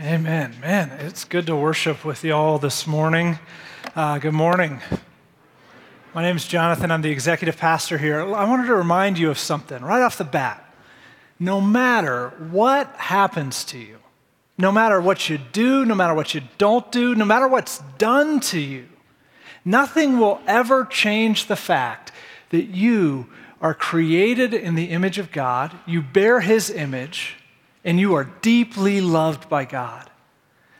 Amen. Man, it's good to worship with you all this morning. Uh, good morning. My name is Jonathan. I'm the executive pastor here. I wanted to remind you of something right off the bat. No matter what happens to you, no matter what you do, no matter what you don't do, no matter what's done to you, nothing will ever change the fact that you are created in the image of God, you bear His image, and you are deeply loved by God.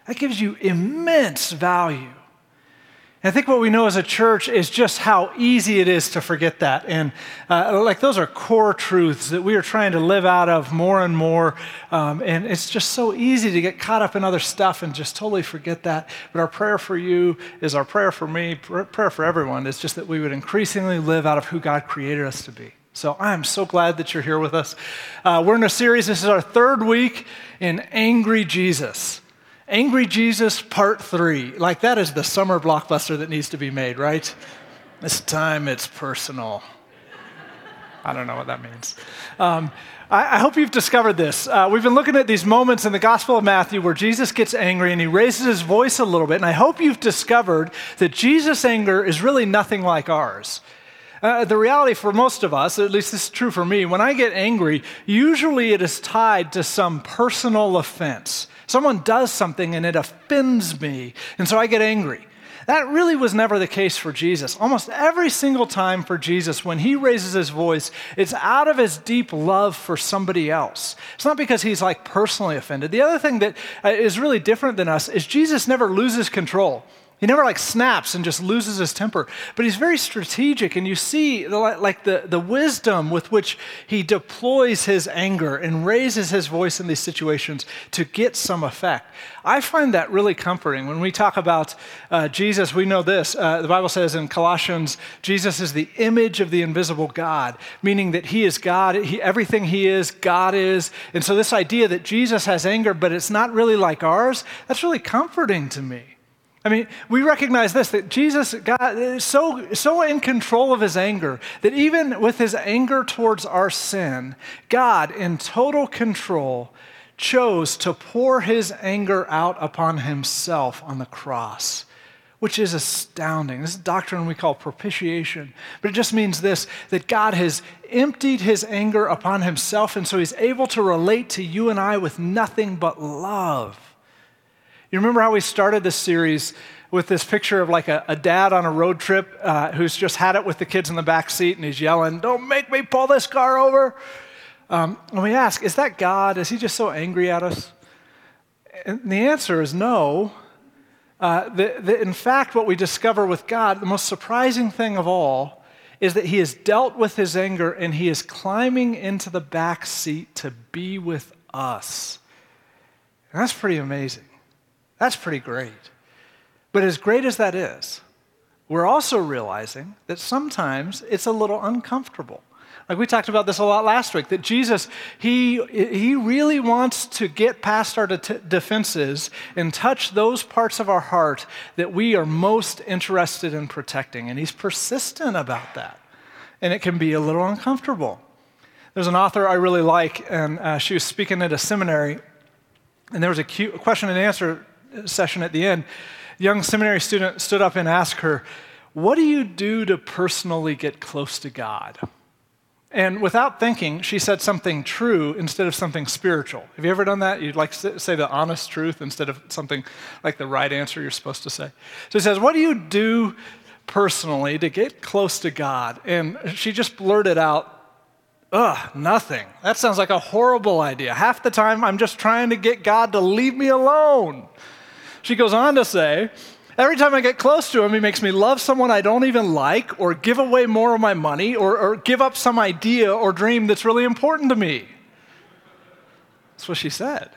That gives you immense value. I think what we know as a church is just how easy it is to forget that. And uh, like those are core truths that we are trying to live out of more and more. Um, and it's just so easy to get caught up in other stuff and just totally forget that. But our prayer for you is our prayer for me, prayer for everyone is just that we would increasingly live out of who God created us to be. So I'm so glad that you're here with us. Uh, we're in a series, this is our third week in Angry Jesus. Angry Jesus Part 3. Like, that is the summer blockbuster that needs to be made, right? This time it's personal. I don't know what that means. Um, I, I, hope you've discovered this. Uh, we've been looking at these moments in the Gospel of Matthew where Jesus gets angry and he raises his voice a little bit. And I hope you've discovered that Jesus' anger is really nothing like ours. Uh, the reality for most of us, at least this is true for me, when I get angry, usually it is tied to some personal offense. Someone does something and it offends me, and so I get angry. That really was never the case for Jesus. Almost every single time for Jesus, when he raises his voice, it's out of his deep love for somebody else. It's not because he's like personally offended. The other thing that uh, really different than us is Jesus never loses control. He never like snaps and just loses his temper, but he's very strategic, and you see the, like the, the wisdom with which he deploys his anger and raises his voice in these situations to get some effect. I find that really comforting. When we talk about uh, Jesus, we know this. Uh, the Bible says in Colossians, Jesus is the image of the invisible God, meaning that he is God. He, everything he is, God is. And so, this idea that Jesus has anger, but it's not really like ours, that's really comforting to me. I mean, we recognize this that Jesus God is so, so in control of his anger that even with his anger towards our sin, God, in total control, chose to pour his anger out upon himself on the cross, which is astounding. This is doctrine we call propitiation, but it just means this that God has emptied his anger upon himself, and so he's able to relate to you and I with nothing but love. You remember how we started this series with this picture of like a, a dad on a road trip uh, who's just had it with the kids in the back seat and he's yelling, Don't make me pull this car over. Um, and we ask, Is that God? Is he just so angry at us? And the answer is no. Uh, the, the, in fact, what we discover with God, the most surprising thing of all, is that he has dealt with his anger and he is climbing into the back seat to be with us. And that's pretty amazing. That's pretty great. But as great as that is, we're also realizing that sometimes it's a little uncomfortable. Like we talked about this a lot last week, that Jesus, he, he really wants to get past our de- defenses and touch those parts of our heart that we are most interested in protecting. And he's persistent about that. And it can be a little uncomfortable. There's an author I really like, and uh, she was speaking at a seminary, and there was a, question and answer session at the end, a young seminary student stood up and asked her, What do you do to personally get close to God? And without thinking, she said something true instead of something spiritual. Have you ever done that? You'd like to say the honest truth instead of something like the right answer you're supposed to say. So he says, What do you do personally to get close to God? And she just blurted out, Ugh, nothing. That sounds like a horrible idea. Half the time, I'm just trying to get God to leave me alone. She goes on to say, Every time I get close to him, he makes me love someone I don't even like, or give away more of my money, or, or, give up some idea or dream that's really important to me. That's what she said.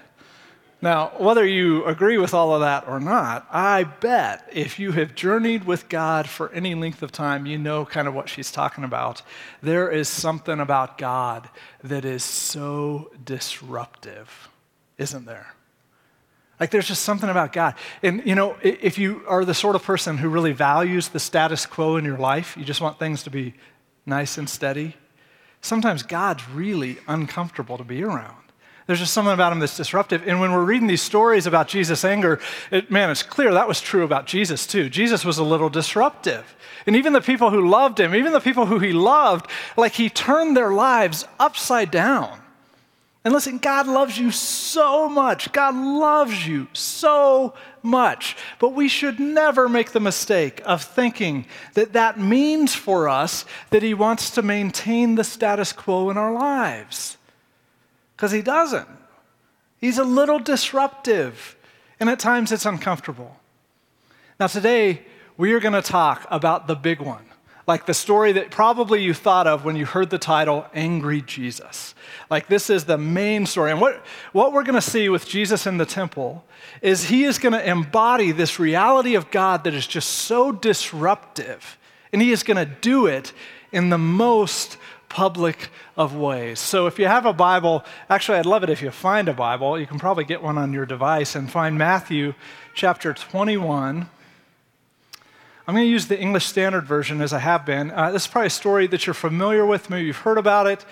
Now, whether you agree with all of that or not, I bet if you have journeyed with God for any length of time, you know kind of what she's talking about. There is something about God that is so disruptive, isn't there? Like there's just something about God. And you know, if you are the sort of person who really values the status quo in your life, you just want things to be nice and steady, sometimes God's really uncomfortable to be around. There's just something about him that's disruptive. And when we're reading these stories about Jesus' anger, it, man, it's clear that was true about Jesus too. Jesus was a little disruptive. And even the people who loved him, even the people who he loved, like he turned their lives upside down. And listen, God loves you so much. God loves you so much. But we should never make the mistake of thinking that that means for us that He wants to maintain the status quo in our lives. Because He doesn't. He's a little disruptive, and at times it's uncomfortable. Now, today, we are going to talk about the big one like the story that probably you thought of when you heard the title Angry Jesus. Like this is the main story. And what, what we're going to see with Jesus in the temple is he is going to embody this reality of God that is just so disruptive. And he is going to do it in the most public of ways. So if you have a Bible, actually, I'd love it if you find a Bible. You can probably get one on your device and find Matthew chapter 21 I'm going to use the English Standard Version as I have been. Uh, this is probably a story that you're familiar with, maybe you've heard about it.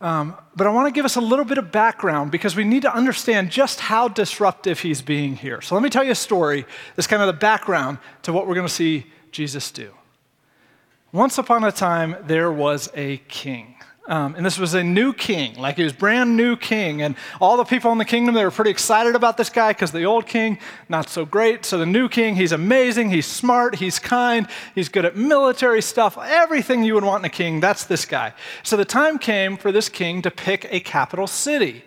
Um, but I want to give us a little bit of background because we need to understand just how disruptive he's being here. So let me tell you a story that's kind of the background to what we're going to see Jesus do. Once upon a time, there was a king. Um, and this was a new king, like he was brand new king. And all the people in the kingdom, they were pretty excited about this guy because the old king, not so great. So the new king, he's amazing, he's smart, he's kind, he's good at military stuff, everything you would want in a king, that's this guy. So the time came for this king to pick a capital city.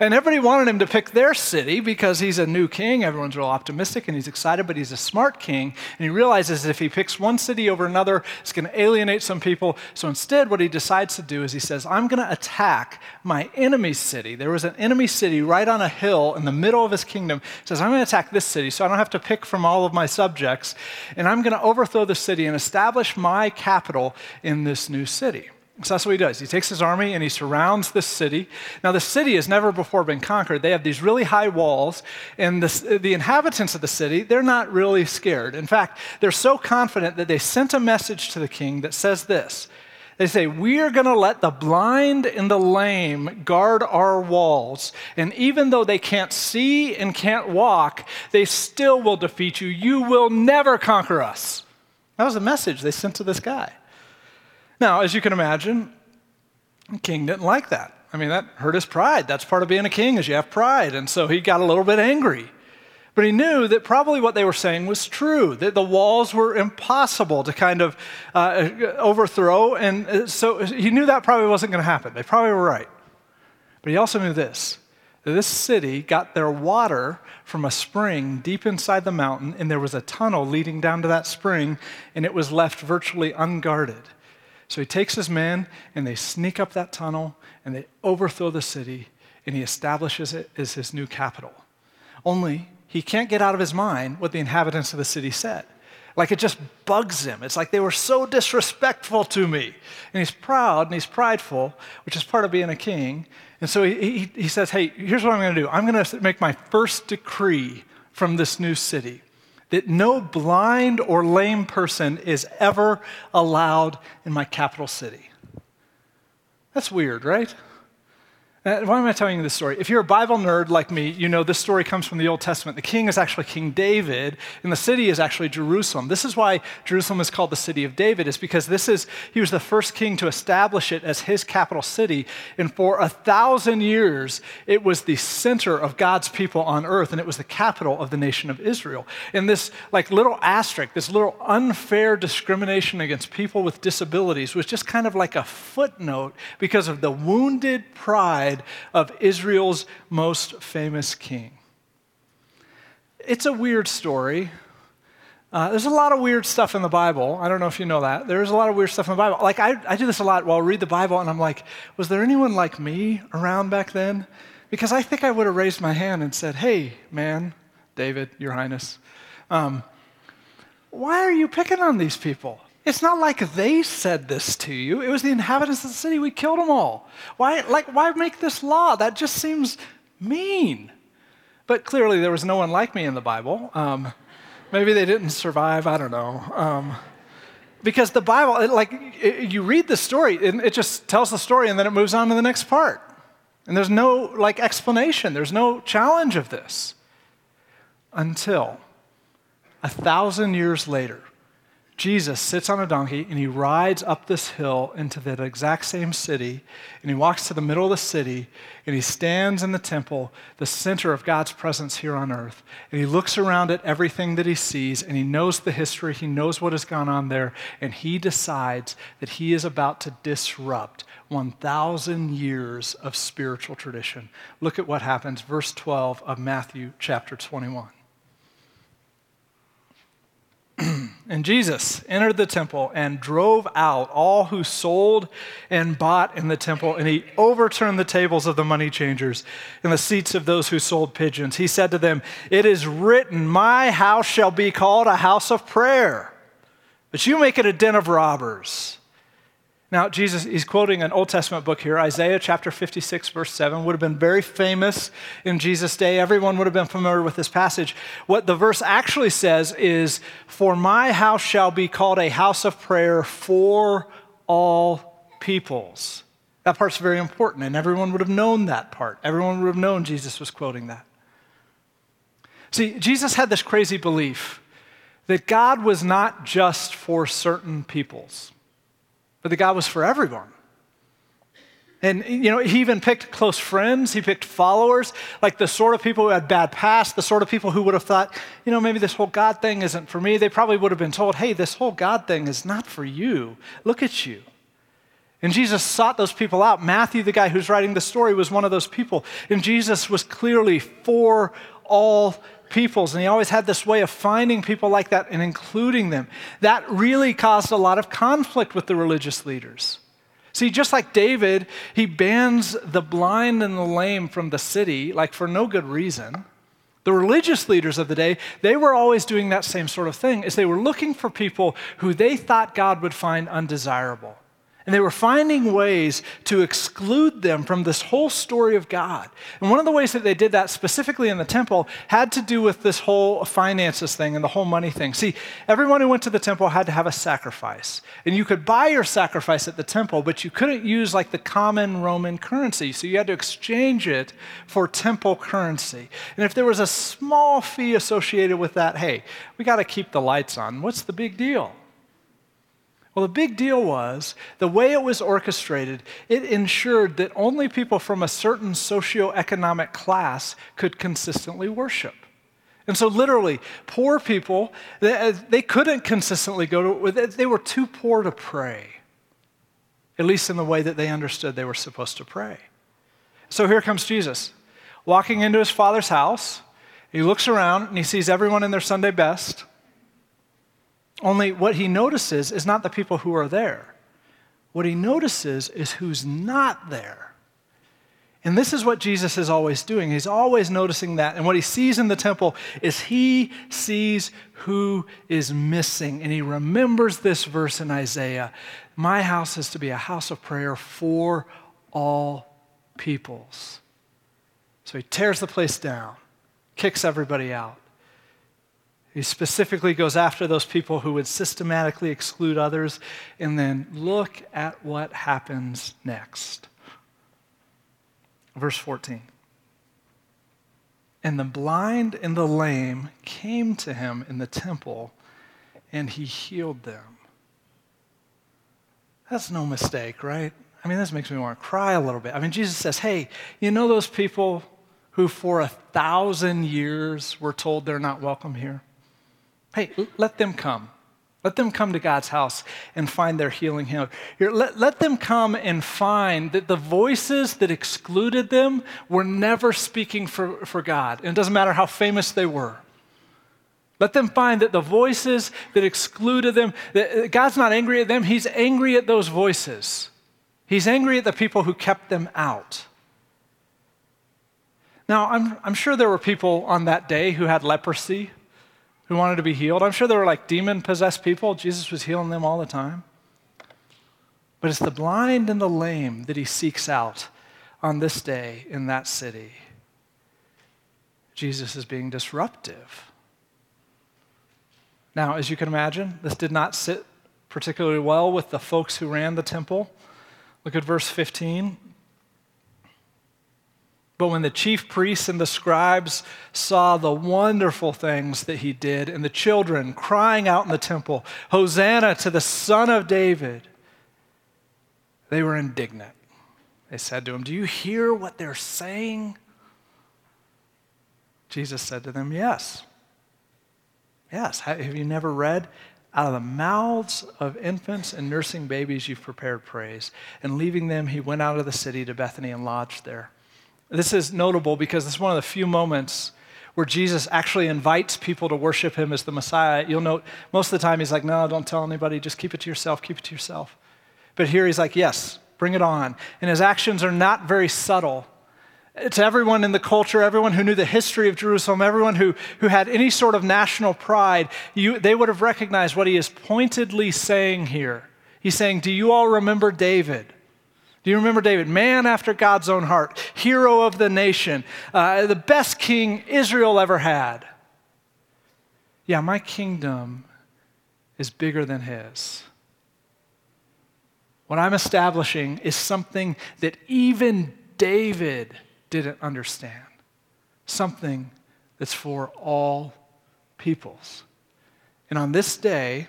And everybody wanted him to pick their city because he's a new king. Everyone's real optimistic and he's excited, but he's a smart king. And he realizes that if he picks one city over another, it's going to alienate some people. So instead, what he decides to do is he says, I'm going to attack my enemy city. There was an enemy city right on a hill in the middle of his kingdom. He says, I'm going to attack this city so I don't have to pick from all of my subjects. And I'm going to overthrow the city and establish my capital in this new city. So that's what he does. He takes his army and he surrounds the city. Now, the city has never before been conquered. They have these really high walls, and the, the inhabitants of the city, they're not really scared. In fact, they're so confident that they sent a message to the king that says this They say, We are going to let the blind and the lame guard our walls. And even though they can't see and can't walk, they still will defeat you. You will never conquer us. That was the message they sent to this guy. Now, as you can imagine, the king didn't like that. I mean, that hurt his pride. That's part of being a king is you have pride. And so he got a little bit angry. But he knew that probably what they were saying was true, that the walls were impossible to kind of uh, overthrow. And uh, so he knew that probably wasn't going to happen. They probably were right. But he also knew this that this city got their water from a spring deep inside the mountain, and there was a tunnel leading down to that spring, and it was left virtually unguarded. So he takes his men and they sneak up that tunnel and they overthrow the city and he establishes it as his new capital. Only he can't get out of his mind what the inhabitants of the city said. Like it just bugs him. It's like they were so disrespectful to me. And he's proud and he's prideful, which is part of being a king. And so he, he, he says, Hey, here's what I'm going to do I'm going to make my first decree from this new city that no blind or lame person is ever allowed in my capital city. That's weird, right? Uh, why am I telling you this story? If you're a Bible nerd like me, you know this story comes from the Old Testament. The king is actually King David, and the city is actually Jerusalem. This is why Jerusalem is called the city of David, is because this is he was the first king to establish it as his capital city. And for a thousand years, it was the center of God's people on earth, and it was the capital of the nation of Israel. And this like little asterisk, this little unfair discrimination against people with disabilities was just kind of like a footnote because of the wounded pride side of Israel's most famous king. It's a weird story. Uh, there's a lot of weird stuff in the Bible. I don't know if you know that. There's a lot of weird stuff in the Bible. Like, I, I do this a lot while I read the Bible, and I'm like, was there anyone like me around back then? Because I think I would have raised my hand and said, hey, man, David, Your Highness, um, why are you picking on these people? It's not like they said this to you. It was the inhabitants of the city. We killed them all. Why, like, why make this law? That just seems mean. But clearly, there was no one like me in the Bible. Um, maybe they didn't survive. I don't know. Um, because the Bible, it, like, it, you read the story, and it just tells the story, and then it moves on to the next part. And there's no like explanation, there's no challenge of this until a thousand years later, Jesus sits on a donkey and he rides up this hill into that exact same city. And he walks to the middle of the city and he stands in the temple, the center of God's presence here on earth. And he looks around at everything that he sees and he knows the history, he knows what has gone on there. And he decides that he is about to disrupt 1,000 years of spiritual tradition. Look at what happens, verse 12 of Matthew chapter 21. and Jesus entered the temple and drove out all who sold and bought in the temple, and he overturned the tables of the money changers and the seats of those who sold pigeons. He said to them, It is written, My house shall be called a house of prayer, but you make it a den of robbers. Now, Jesus, he's quoting an Old Testament book here, Isaiah chapter 56, verse 7, would have been very famous in Jesus' day. Everyone would have been familiar with this passage. What the verse actually says is, For my house shall be called a house of prayer for all peoples. That part's very important, and everyone would have known that part. Everyone would have known Jesus was quoting that. See, Jesus had this crazy belief that God was not just for certain peoples but the God was for everyone. And, you know, he even picked close friends. He picked followers, like the sort of people who had bad past, the sort of people who would have thought, you know, maybe this whole God thing isn't for me. They probably would have been told, hey, this whole God thing is not for you. Look at you. And Jesus sought those people out. Matthew, the guy who's writing the story, was one of those people. And Jesus was clearly for all peoples. And he always had this way of finding people like that and including them. That really caused a lot of conflict with the religious leaders. See, just like David, he bans the blind and the lame from the city, like for no good reason. The religious leaders of the day, they were always doing that same sort of thing, is they were looking for people who they thought God would find undesirable. And they were finding ways to exclude them from this whole story of God. And one of the ways that they did that, specifically in the temple, had to do with this whole finances thing and the whole money thing. See, everyone who went to the temple had to have a sacrifice. And you could buy your sacrifice at the temple, but you couldn't use like the common Roman currency. So you had to exchange it for temple currency. And if there was a small fee associated with that, hey, we got to keep the lights on. What's the big deal? Well, the big deal was the way it was orchestrated, it ensured that only people from a certain socioeconomic class could consistently worship. And so, literally, poor people, they, uh, they couldn't consistently go to, they were too poor to pray, at least in the way that they understood they were supposed to pray. So here comes Jesus, walking into his father's house. He looks around and he sees everyone in their Sunday best. Only what he notices is not the people who are there. What he notices is who's not there. And this is what Jesus is always doing. He's always noticing that. And what he sees in the temple is he sees who is missing. And he remembers this verse in Isaiah My house is to be a house of prayer for all peoples. So he tears the place down, kicks everybody out. He specifically goes after those people who would systematically exclude others. And then look at what happens next. Verse 14. And the blind and the lame came to him in the temple, and he healed them. That's no mistake, right? I mean, this makes me want to cry a little bit. I mean, Jesus says, hey, you know those people who for a thousand years were told they're not welcome here? Hey, let them come. Let them come to God's house and find their healing here. Let, let them come and find that the voices that excluded them were never speaking for, for God. And it doesn't matter how famous they were. Let them find that the voices that excluded them, that uh, God's not angry at them, He's angry at those voices. He's angry at the people who kept them out. Now, I'm, I'm sure there were people on that day who had leprosy who wanted to be healed. I'm sure there were like demon possessed people. Jesus was healing them all the time. But it's the blind and the lame that he seeks out on this day in that city. Jesus is being disruptive. Now, as you can imagine, this did not sit particularly well with the folks who ran the temple. Look at verse 15. But when the chief priests and the scribes saw the wonderful things that he did, and the children crying out in the temple, Hosanna to the Son of David, they were indignant. They said to him, Do you hear what they're saying? Jesus said to them, Yes. Yes. Have you never read? Out of the mouths of infants and nursing babies, you've prepared praise. And leaving them, he went out of the city to Bethany and lodged there. This is notable because it's one of the few moments where Jesus actually invites people to worship him as the Messiah. You'll note most of the time he's like, No, don't tell anybody, just keep it to yourself, keep it to yourself. But here he's like, Yes, bring it on. And his actions are not very subtle. To everyone in the culture, everyone who knew the history of Jerusalem, everyone who, who had any sort of national pride, you, they would have recognized what he is pointedly saying here. He's saying, Do you all remember David? Do you remember David? Man after God's own heart, hero of the nation, uh, the best king Israel ever had. Yeah, my kingdom is bigger than his. What I'm establishing is something that even David didn't understand, something that's for all peoples. And on this day,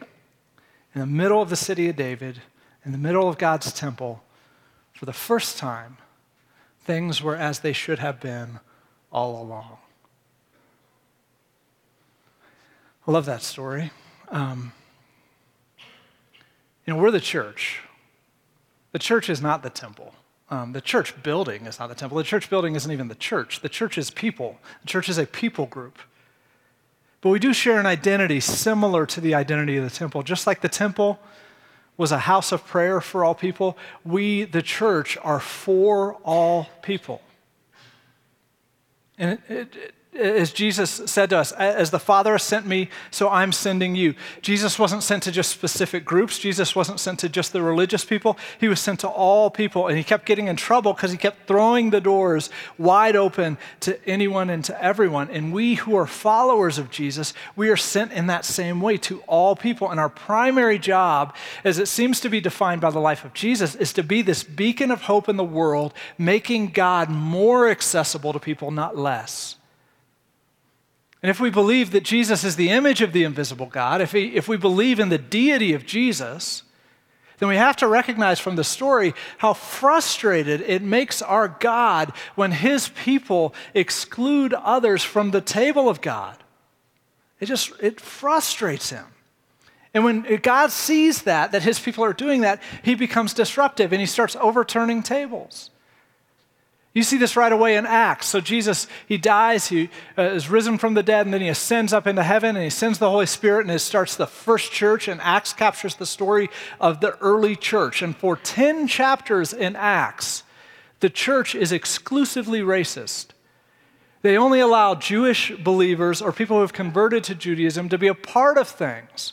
in the middle of the city of David, in the middle of God's temple, for the first time, things were as they should have been all along. I love that story. Um, you know, we're the church. The church is not the temple. Um, the church building is not the temple. The church building isn't even the church. The church is people. The church is a people group. But we do share an identity similar to the identity of the temple. Just like the temple was a house of prayer for all people. We, the church, are for all people. And it, it, as Jesus said to us, as the Father has sent me, so I'm sending you. Jesus wasn't sent to just specific groups. Jesus wasn't sent to just the religious people. He was sent to all people. And he kept getting in trouble because he kept throwing the doors wide open to anyone and to everyone. And we who are followers of Jesus, we are sent in that same way to all people. And our primary job, as it seems to be defined by the life of Jesus, is to be this beacon of hope in the world, making God more accessible to people, not less. And if we believe that Jesus is the image of the invisible God, if, he, if we believe in the deity of Jesus, then we have to recognize from the story how frustrated it makes our God when his people exclude others from the table of God. It just it frustrates him. And when God sees that, that his people are doing that, he becomes disruptive and he starts overturning tables. You see this right away in Acts. So Jesus, he dies, he uh, is risen from the dead, and then he ascends up into heaven, and he sends the Holy Spirit, and it starts the first church. And Acts captures the story of the early church. And for 10 chapters in Acts, the church is exclusively racist. They only allow Jewish believers or people who have converted to Judaism to be a part of things.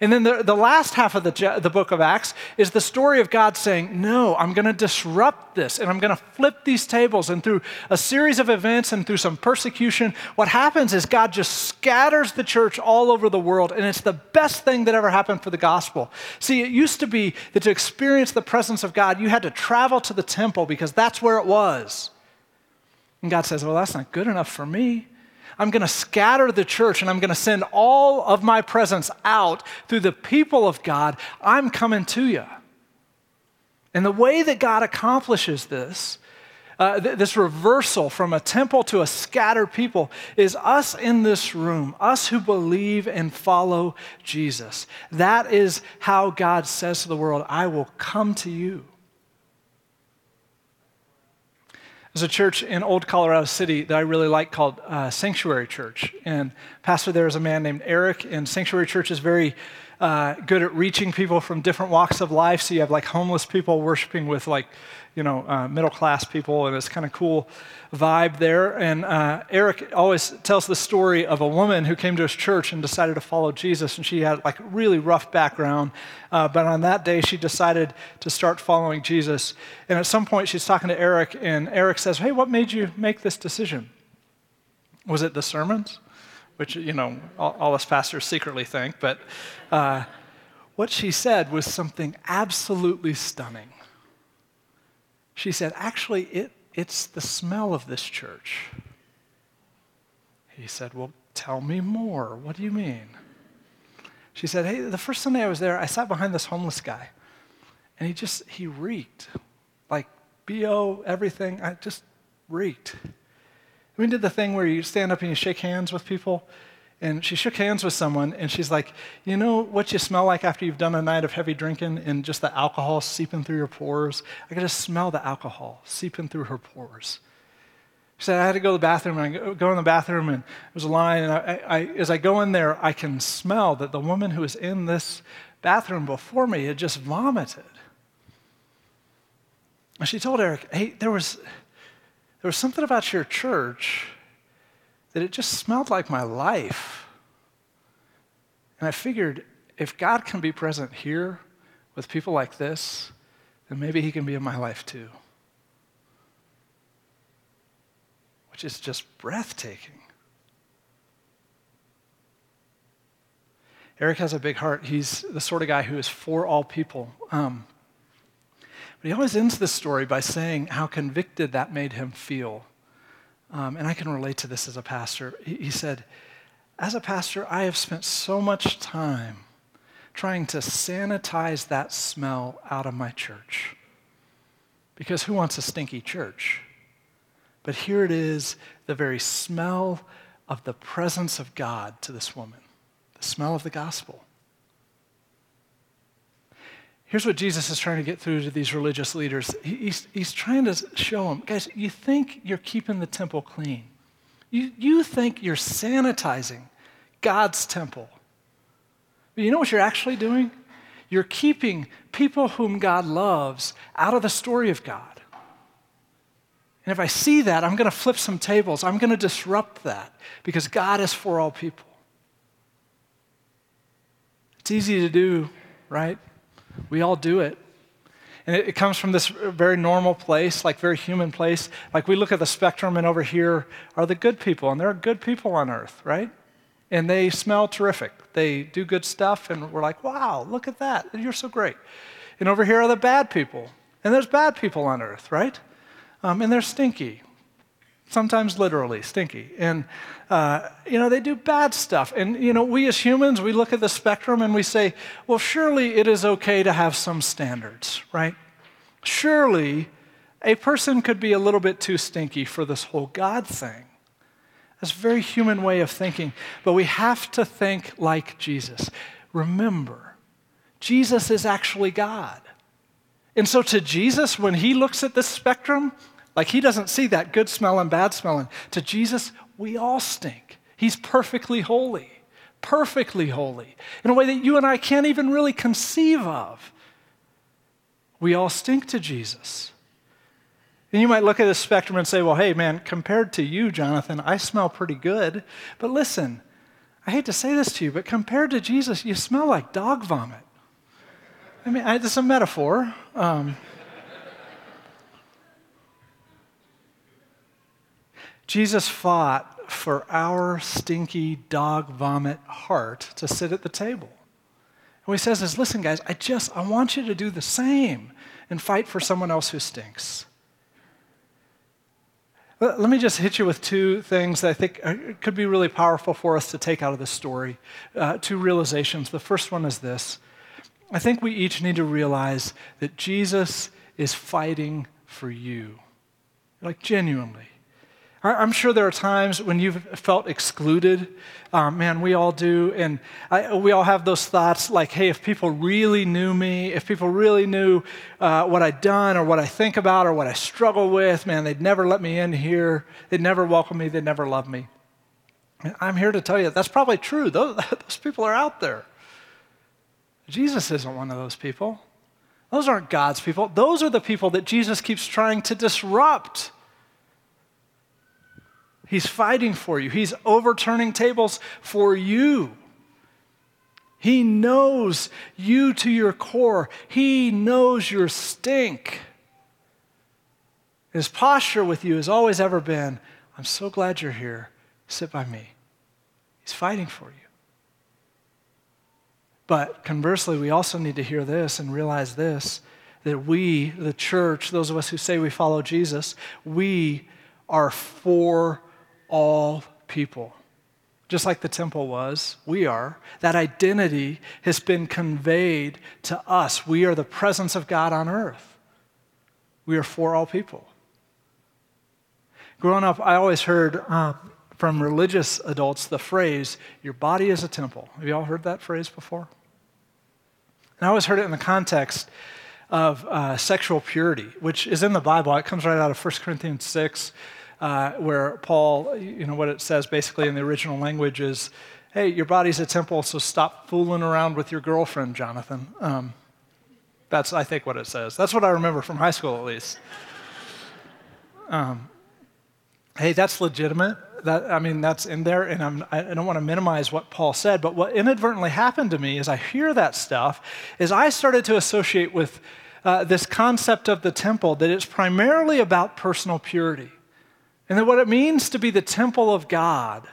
And then the, the last half of the, the book of Acts is the story of God saying, No, I'm going to disrupt this and I'm going to flip these tables. And through a series of events and through some persecution, what happens is God just scatters the church all over the world. And it's the best thing that ever happened for the gospel. See, it used to be that to experience the presence of God, you had to travel to the temple because that's where it was. And God says, Well, that's not good enough for me. I'm going to scatter the church and I'm going to send all of my presence out through the people of God. I'm coming to you. And the way that God accomplishes this, uh, th- this reversal from a temple to a scattered people, is us in this room, us who believe and follow Jesus. That is how God says to the world, I will come to you. There's a church in Old Colorado City that I really like called uh, Sanctuary Church. And pastor there is a man named Eric, and Sanctuary Church is very uh, good at reaching people from different walks of life. So you have like homeless people worshiping with like you know, uh, middle class people, and it's kind of cool vibe there. And uh, Eric always tells the story of a woman who came to his church and decided to follow Jesus, and she had like a really rough background. Uh, but on that day, she decided to start following Jesus. And at some point, she's talking to Eric, and Eric says, Hey, what made you make this decision? Was it the sermons? Which, you know, all, all us pastors secretly think, but uh, what she said was something absolutely stunning she said, actually, it, It's the smell of this church. He said, Well, tell me more. What do you mean? She said, Hey, the first Sunday I was there, I sat behind this homeless guy, and he just, he reeked. Like BO, everything. I just reeked. We did the thing where you stand up and you shake hands with people. And she shook hands with someone, and she's like, You know what you smell like after you've done a night of heavy drinking and just the alcohol seeping through your pores? I could just smell the alcohol seeping through her pores. She said, I had to go to the bathroom, and I go in the bathroom, and there's a line, and I, I, as I go in there, I can smell that the woman who was in this bathroom before me had just vomited. And she told Eric, Hey, there was, there was something about your church that it just smelled like my life. And I figured if God can be present here with people like this, then maybe He can be in my life too. Which is just breathtaking. Eric has a big heart. He's the sort of guy who is for all people. Um, but he always ends this story by saying how convicted that made him feel um, and I can relate to this as a pastor. He, he said, As a pastor, I have spent so much time trying to sanitize that smell out of my church. Because who wants a stinky church? But here it is the very smell of the presence of God to this woman, the smell of the gospel. Here's what Jesus is trying to get through to these religious leaders. He's, he's trying to show them, guys, you think you're keeping the temple clean. You, you think you're sanitizing God's temple. But you know what you're actually doing? You're keeping people whom God loves out of the story of God. And if I see that, I'm going to flip some tables. I'm going to disrupt that because God is for all people. It's easy to do, right? We all do it. And it, it, comes from this very normal place, like very human place. Like we look at the spectrum, and over here are the good people, and there are good people on earth, right? And they smell terrific. They do good stuff, and we're like, wow, look at that. You're so great. And over here are the bad people, and there's bad people on earth, right? Um, and they're stinky, sometimes literally stinky. And, uh, you know, they do bad stuff. And, you know, we as humans, we look at the spectrum and we say, well, surely it is okay to have some standards, right? Surely a person could be a little bit too stinky for this whole God thing. That's a very human way of thinking. But we have to think like Jesus. Remember, Jesus is actually God. And so to Jesus, when he looks at this spectrum, like he doesn't see that good smelling, bad smelling. To Jesus, we all stink. He's perfectly holy, perfectly holy, in a way that you and I can't even really conceive of. We all stink to Jesus. And you might look at the spectrum and say, well, hey, man, compared to you, Jonathan, I smell pretty good. But listen, I hate to say this to you, but compared to Jesus, you smell like dog vomit. I mean, it's a metaphor. Um, Jesus fought for our stinky dog vomit heart to sit at the table. And what he says is, listen, guys, I just, I want you to do the same and fight for someone else who stinks. Let me just hit you with two things that I think uh, could be really powerful for us to take out of this story. Uh, two realizations. The first one is this I think we each need to realize that Jesus is fighting for you, like genuinely. I'm sure there are times when you've felt excluded. Um, man, we all do. And I, we all have those thoughts like, hey, if people really knew me, if people really knew uh, what I'd done or what I think about or what I struggle with, man, they'd never let me in here. They'd never welcome me. They'd never love me. I'm here to tell you that's probably true. Those, those people are out there. Jesus isn't one of those people. Those aren't God's people. Those are the people that Jesus keeps trying to disrupt. He's fighting for you, He's overturning tables for you. He knows you to your core, He knows your stink. His posture with you has always ever been I'm so glad you're here. Sit by me. He's fighting for you. But conversely, we also need to hear this and realize this that we, the church, those of us who say we follow Jesus, we are for all people. Just like the temple was, we are. That identity has been conveyed to us. We are the presence of God on earth. We are for all people. Growing up, I always heard uh, from religious adults the phrase, your body is a temple. Have you all heard that phrase before? And I always heard it in the context of uh, sexual purity, which is in the Bible. It comes right out of 1 Corinthians 6, uh, where Paul, you know, what it says basically in the original language is, hey, your body's a temple, so stop fooling around with your girlfriend, Jonathan. Um, that's, I think, what it says. That's what I remember from high school, at least. Um, hey, that's legitimate. That, I mean, that's in there, and I'm, I don't want to minimize what Paul said, but what inadvertently happened to me as I hear that stuff is I started to associate with uh, this concept of the temple that it's primarily about personal purity. And that what it means to be the temple of God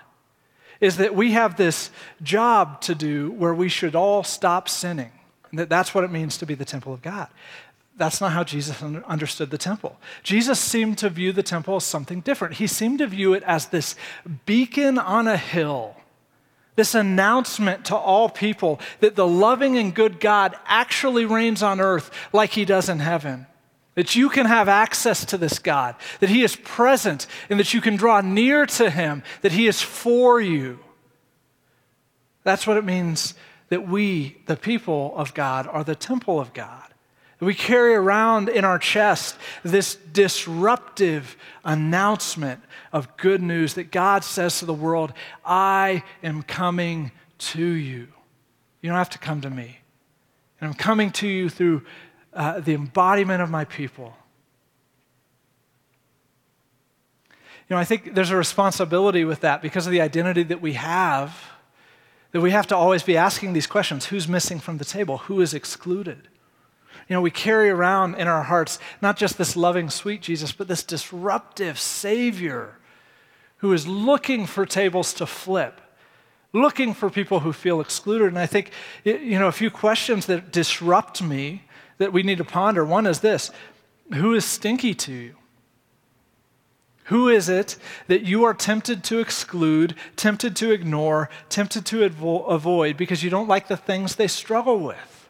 is that we have this job to do where we should all stop sinning. And that that's what it means to be the temple of God. That's not how Jesus understood the temple. Jesus seemed to view the temple as something different. He seemed to view it as this beacon on a hill, this announcement to all people that the loving and good God actually reigns on earth like he does in heaven. That you can have access to this God, that he is present, and that you can draw near to him, that he is for you. That's what it means that we, the people of God, are the temple of God. We carry around in our chest this disruptive announcement of good news that God says to the world, I am coming to you. You don't have to come to me. And I'm coming to you through uh, the embodiment of my people. You know, I think there's a responsibility with that because of the identity that we have, that we have to always be asking these questions who's missing from the table? Who is excluded? You know, we carry around in our hearts not just this loving, sweet Jesus, but this disruptive Savior who is looking for tables to flip, looking for people who feel excluded. And I think, you know, a few questions that disrupt me that we need to ponder. One is this Who is stinky to you? Who is it that you are tempted to exclude, tempted to ignore, tempted to avo- avoid because you don't like the things they struggle with?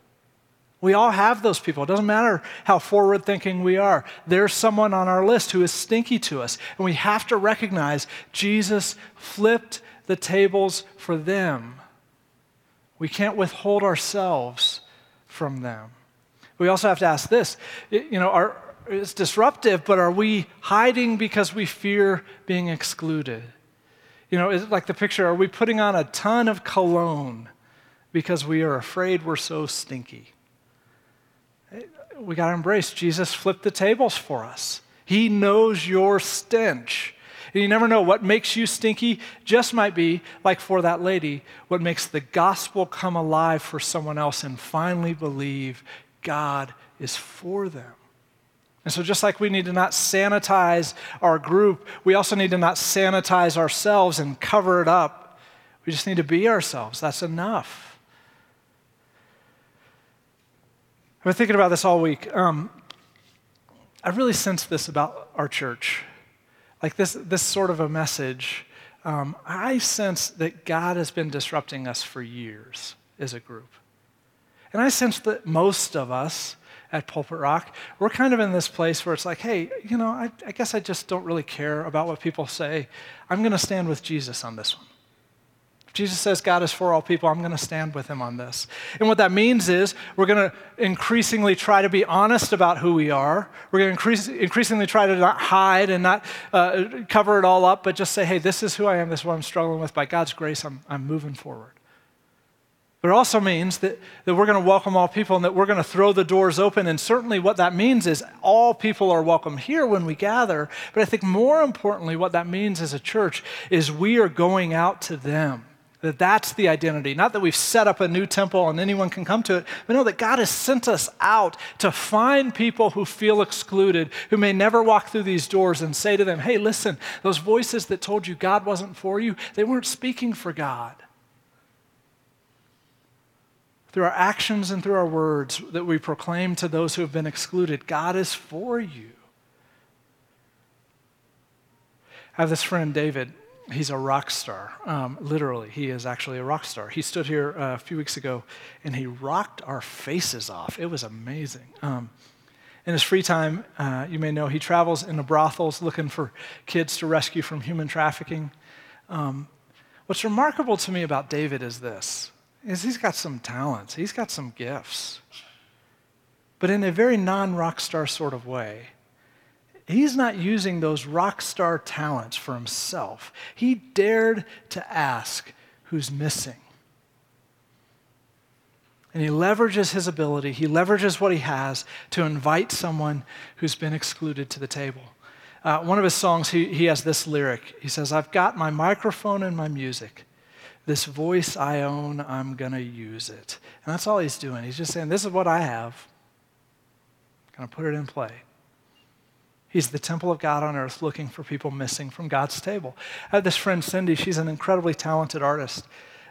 We all have those people. It doesn't matter how forward thinking we are. There's someone on our list who is stinky to us. And we have to recognize Jesus flipped the tables for them. We can't withhold ourselves from them. We also have to ask this you know, are, it's disruptive, but are we hiding because we fear being excluded? You know, is it like the picture, are we putting on a ton of cologne because we are afraid we're so stinky? we got to embrace Jesus flipped the tables for us. He knows your stench. And you never know what makes you stinky, just might be, like for that lady, what makes the gospel come alive for someone else and finally believe God is for them. And so, just like we need to not sanitize our group, we also need to not sanitize ourselves and cover it up. We just need to be ourselves. That's enough. I've been thinking about this all week. Um, I really sense this about our church. Like this, this sort of a message. Um, I sense that God has been disrupting us for years as a group. And I sense that most of us at Pulpit Rock, we're kind of in this place where it's like, hey, you know, I, I guess I just don't really care about what people say. I'm going to stand with Jesus on this one. Jesus says God is for all people. I'm going to stand with him on this. And what that means is we're going to increasingly try to be honest about who we are. We're going to increase, increasingly try to not hide and not uh, cover it all up, but just say, hey, this is who I am. This is what I'm struggling with. By God's grace, I'm, I'm moving forward. But it also means that, that we're going to welcome all people and that we're going to throw the doors open. And certainly, what that means is all people are welcome here when we gather. But I think more importantly, what that means as a church is we are going out to them that that's the identity. Not that we've set up a new temple and anyone can come to it, but know that God has sent us out to find people who feel excluded, who may never walk through these doors and say to them, hey, listen, those voices that told you God wasn't for you, they weren't speaking for God. Through our actions and through our words that we proclaim to those who have been excluded God is for you. I have this friend, David. He's a rock star. Um, literally, he is actually a rock star. He stood here uh, a few weeks ago and he rocked our faces off. It was amazing. Um, in his free time, uh, you may know he travels into brothels looking for kids to rescue from human trafficking. Um, what's remarkable to me about David is this is he's got some talents, he's got some gifts. But in a very non rock star sort of way, he's not using those rock star talents for himself. He dared to ask who's missing. And he leverages his ability, he leverages what he has to invite someone who's been excluded to the table. Uh, one of his songs, he, he has this lyric. He says, I've got my microphone and my music. This voice I own, I'm going to use it. And that's all he's doing. He's just saying, This is what I have. I'm going to put it in play. He's the temple of God on earth looking for people missing from God's table. I have this friend, Cindy. She's an incredibly talented artist.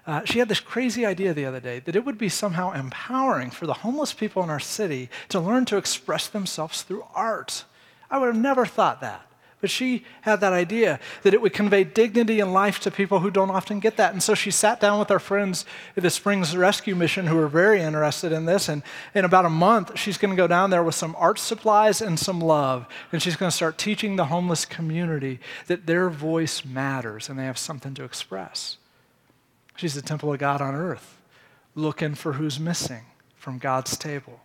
Uh, she had this crazy idea the other day that it would be somehow empowering for the homeless people in our city to learn to express themselves through art. I would have never thought that. But she had that idea that it would convey dignity and life to people who don't often get that. And so she sat down with our friends at the Springs Rescue Mission who were very interested in this. And in about a month, she's going to go down there with some art supplies and some love. And she's going to start teaching the homeless community that their voice matters and they have something to express. She's the temple of God on earth, looking for who's missing from God's table.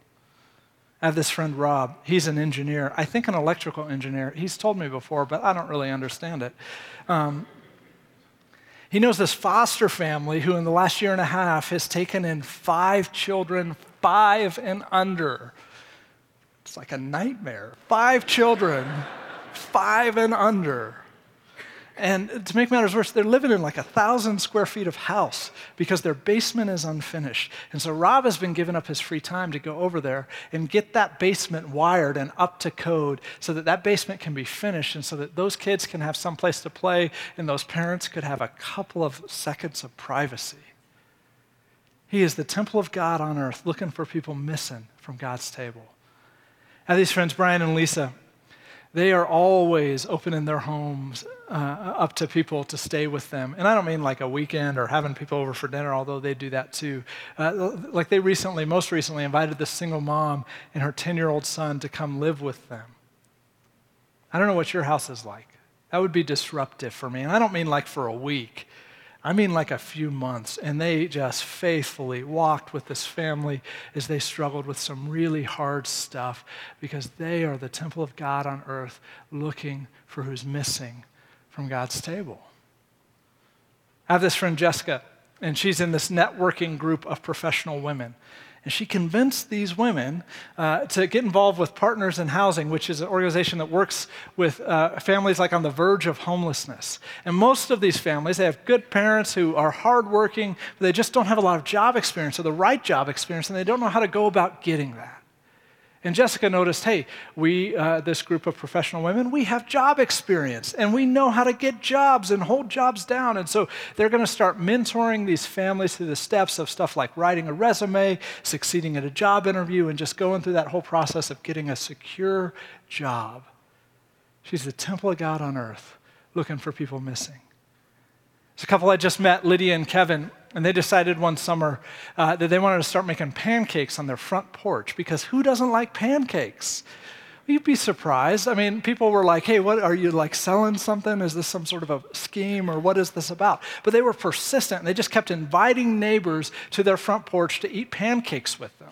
I have this friend, Rob. He's an engineer, I think an electrical engineer. He's told me before, but I don't really understand it. Um, he knows this foster family who, in the last year and a half, has taken in five children, five and under. It's like a nightmare. Five children, five and under. And to make matters worse, they're living in like a thousand square feet of house because their basement is unfinished. And so Rob has been giving up his free time to go over there and get that basement wired and up to code so that that basement can be finished and so that those kids can have some place to play and those parents could have a couple of seconds of privacy. He is the temple of God on earth looking for people missing from God's table. Have these friends, Brian and Lisa. They are always opening their homes uh, up to people to stay with them. And I don't mean like a weekend or having people over for dinner, although they do that too. Uh, like they recently, most recently, invited this single mom and her 10 year old son to come live with them. I don't know what your house is like. That would be disruptive for me. And I don't mean like for a week. I mean, like a few months. And they just faithfully walked with this family as they struggled with some really hard stuff because they are the temple of God on earth looking for who's missing from God's table. I have this friend, Jessica, and she's in this networking group of professional women. And she convinced these women uh, to get involved with Partners in Housing, which is an organization that works with uh, families like on the verge of homelessness. And most of these families, they have good parents who are hardworking, but they just don't have a lot of job experience or the right job experience, and they don't know how to go about getting that. And Jessica noticed hey, we, uh, this group of professional women, we have job experience and we know how to get jobs and hold jobs down. And so they're going to start mentoring these families through the steps of stuff like writing a resume, succeeding at a job interview, and just going through that whole process of getting a secure job. She's the temple of God on earth looking for people missing. There's a couple I just met, Lydia and Kevin. And they decided one summer uh, that they wanted to start making pancakes on their front porch because who doesn't like pancakes? You'd be surprised. I mean, people were like, hey, what are you like selling something? Is this some sort of a scheme or what is this about? But they were persistent. They just kept inviting neighbors to their front porch to eat pancakes with them.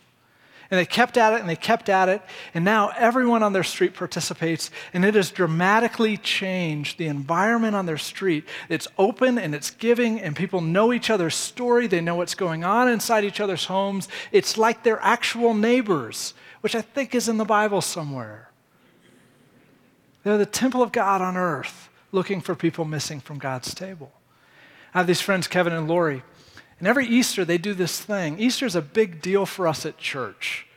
And they kept at it and they kept at it. And now everyone on their street participates. And it has dramatically changed the environment on their street. It's open and it's giving, and people know each other's story. They know what's going on inside each other's homes. It's like they're actual neighbors, which I think is in the Bible somewhere. They're the temple of God on earth, looking for people missing from God's table. I have these friends, Kevin and Lori. And every Easter, they do this thing. Easter is a big deal for us at church.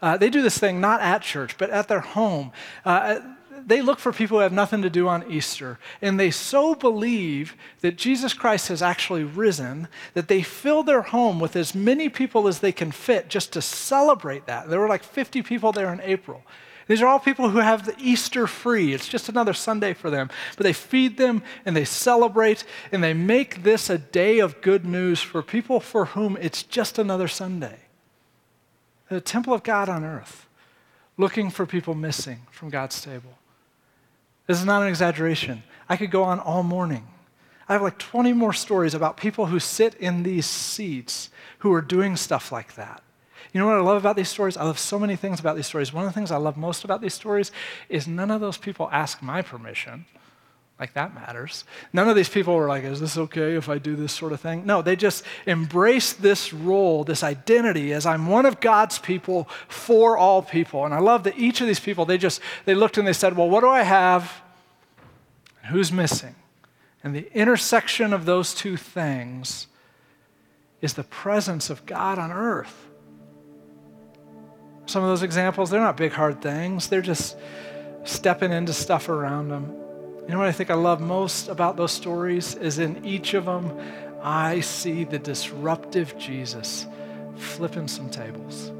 Uh, they do this thing not at church, but at their home. Uh, they look for people who have nothing to do on Easter. And they so believe that Jesus Christ has actually risen that they fill their home with as many people as they can fit just to celebrate that. There were like 50 people there in April. These are all people who have the Easter free. It's just another Sunday for them. But they feed them and they celebrate and they make this a day of good news for people for whom it's just another Sunday. The temple of God on earth, looking for people missing from God's table. This is not an exaggeration. I could go on all morning. I have like 20 more stories about people who sit in these seats who are doing stuff like that. You know what I love about these stories? I love so many things about these stories. One of the things I love most about these stories is none of those people ask my permission. Like that matters. None of these people were like, is this okay if I do this sort of thing? No, they just embrace this role, this identity as I'm one of God's people for all people. And I love that each of these people, they just, they looked and they said, well, what do I have? Who's missing? And the intersection of those two things is the presence of God on earth. Some of those examples, they're not big, hard things. They're just stepping into stuff around them. You know what I think I love most about those stories is in each of them, I see the disruptive Jesus flipping some tables.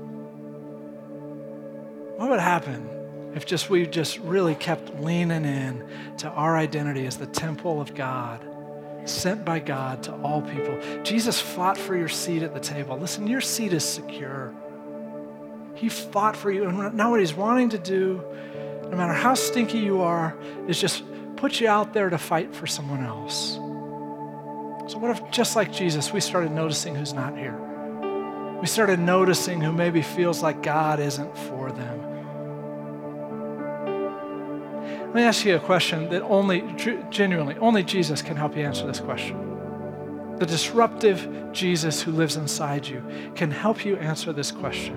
What would happen if just we just really kept leaning in to our identity as the temple of God, sent by God to all people? Jesus fought for your seat at the table. Listen, your seat is secure. He fought for you. And now, what He's wanting to do, no matter how stinky you are, is just put you out there to fight for someone else. So, what if, just like Jesus, we started noticing who's not here? We started noticing who maybe feels like God isn't for them. Let me ask you a question that only, genuinely, only Jesus can help you answer this question. The disruptive Jesus who lives inside you can help you answer this question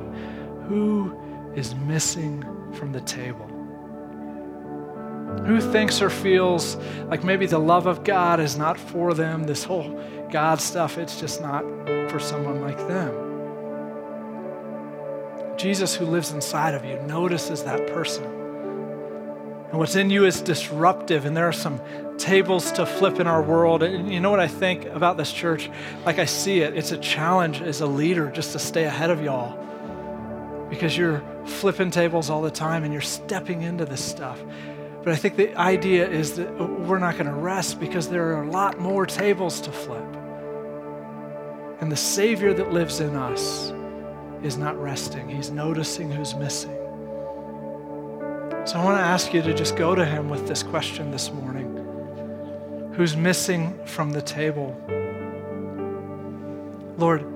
who is missing from the table? Who thinks or feels like maybe the love of God is not for them? This whole God stuff, it's just not for someone like them. Jesus, who lives inside of you, notices that person. And what's in you is disruptive, and there are some tables to flip in our world. And you know what I think about this church? Like I see it, it's a challenge as a leader just to stay ahead of y'all because you're flipping tables all the time and you're stepping into this stuff. But I think the idea is that we're not going to rest because there are a lot more tables to flip. And the Savior that lives in us is not resting, He's noticing who's missing. So I want to ask you to just go to Him with this question this morning Who's missing from the table? Lord,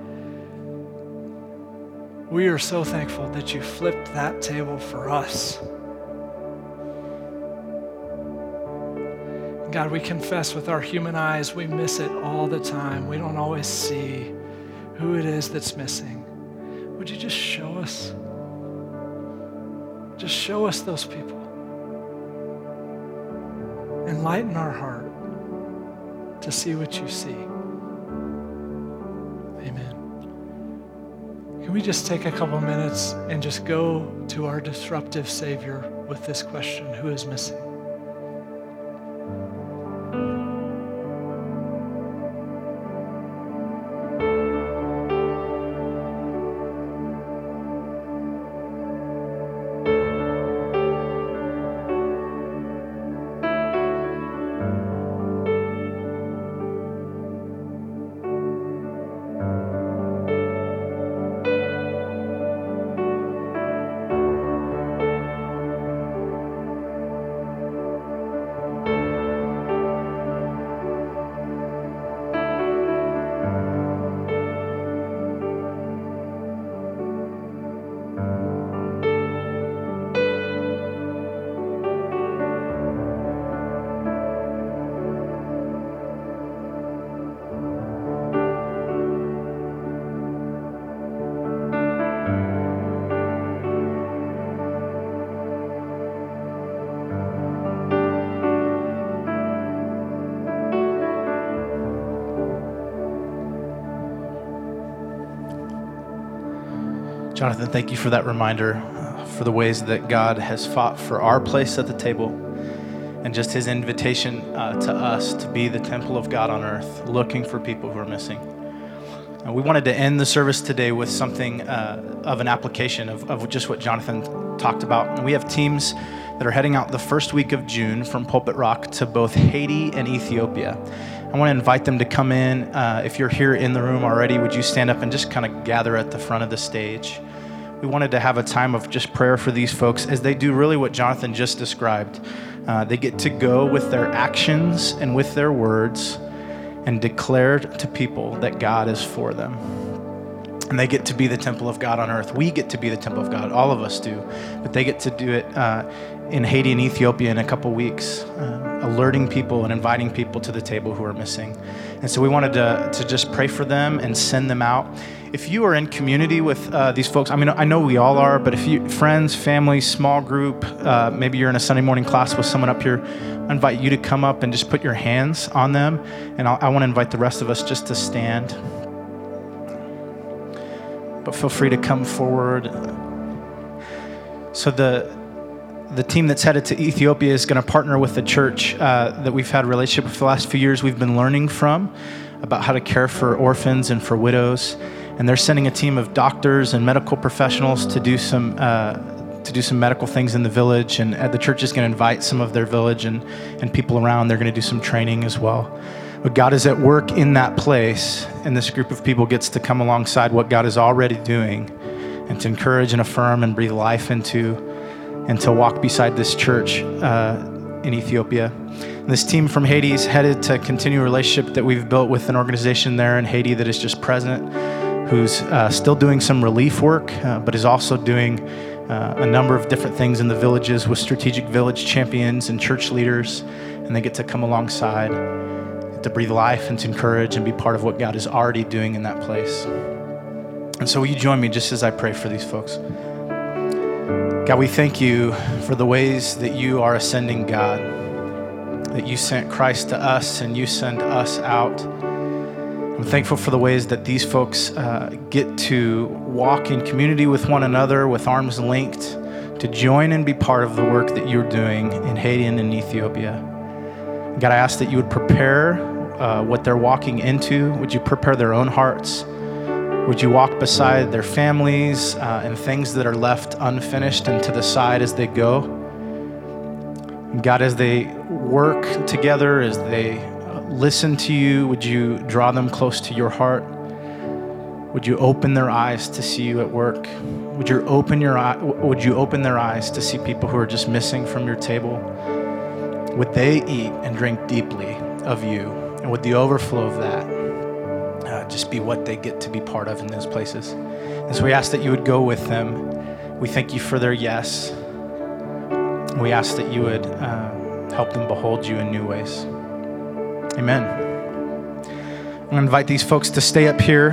we are so thankful that you flipped that table for us. God, we confess with our human eyes, we miss it all the time. We don't always see who it is that's missing. Would you just show us? Just show us those people. Enlighten our heart to see what you see. Amen. Can we just take a couple minutes and just go to our disruptive Savior with this question Who is missing? Jonathan, thank you for that reminder, uh, for the ways that God has fought for our place at the table, and just his invitation uh, to us to be the temple of God on earth, looking for people who are missing. Uh, we wanted to end the service today with something uh, of an application of, of just what Jonathan talked about. And we have teams that are heading out the first week of June from Pulpit Rock to both Haiti and Ethiopia. I want to invite them to come in. Uh, if you're here in the room already, would you stand up and just kind of gather at the front of the stage? We wanted to have a time of just prayer for these folks as they do really what Jonathan just described. Uh, they get to go with their actions and with their words and declare to people that God is for them. And they get to be the temple of God on earth. We get to be the temple of God. All of us do. But they get to do it uh, in Haiti and Ethiopia in a couple weeks, uh, alerting people and inviting people to the table who are missing. And so we wanted to, to just pray for them and send them out. If you are in community with uh, these folks, I mean, I know we all are, but if you, friends, family, small group, uh, maybe you're in a Sunday morning class with someone up here, I invite you to come up and just put your hands on them. And I'll, I want to invite the rest of us just to stand. But feel free to come forward. So the the team that's headed to Ethiopia is going to partner with the church uh, that we've had a relationship with for the last few years. We've been learning from about how to care for orphans and for widows, and they're sending a team of doctors and medical professionals to do some uh, to do some medical things in the village. And uh, the church is going to invite some of their village and and people around. They're going to do some training as well. But God is at work in that place, and this group of people gets to come alongside what God is already doing, and to encourage and affirm and breathe life into and to walk beside this church uh, in Ethiopia. And this team from Haiti is headed to continue a relationship that we've built with an organization there in Haiti that is just present, who's uh, still doing some relief work, uh, but is also doing uh, a number of different things in the villages with strategic village champions and church leaders. And they get to come alongside to breathe life and to encourage and be part of what God is already doing in that place. And so, will you join me just as I pray for these folks? God, we thank you for the ways that you are ascending God, that you sent Christ to us and you send us out. I'm thankful for the ways that these folks uh, get to walk in community with one another with arms linked to join and be part of the work that you're doing in Haiti and in Ethiopia. God, I ask that you would prepare uh, what they're walking into. Would you prepare their own hearts? Would you walk beside their families uh, and things that are left unfinished and to the side as they go? God, as they work together, as they uh, listen to you, would you draw them close to your heart? Would you open their eyes to see you at work? Would you open your eye, would you open their eyes to see people who are just missing from your table? Would they eat and drink deeply of you? And would the overflow of that just be what they get to be part of in those places. And so we ask that you would go with them. We thank you for their yes. We ask that you would uh, help them behold you in new ways. Amen. I'm going to invite these folks to stay up here.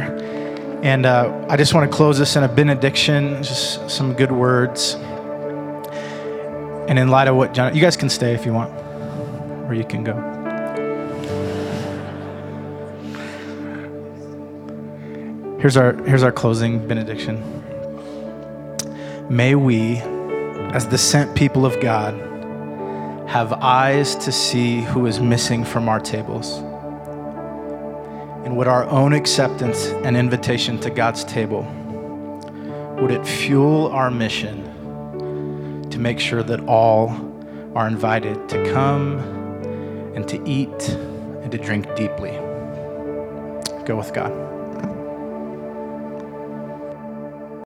And uh, I just want to close this in a benediction, just some good words. And in light of what John, you guys can stay if you want, or you can go. Here's our, here's our closing benediction. May we, as the sent people of God, have eyes to see who is missing from our tables. And would our own acceptance and invitation to God's table, would it fuel our mission to make sure that all are invited to come and to eat and to drink deeply? Go with God.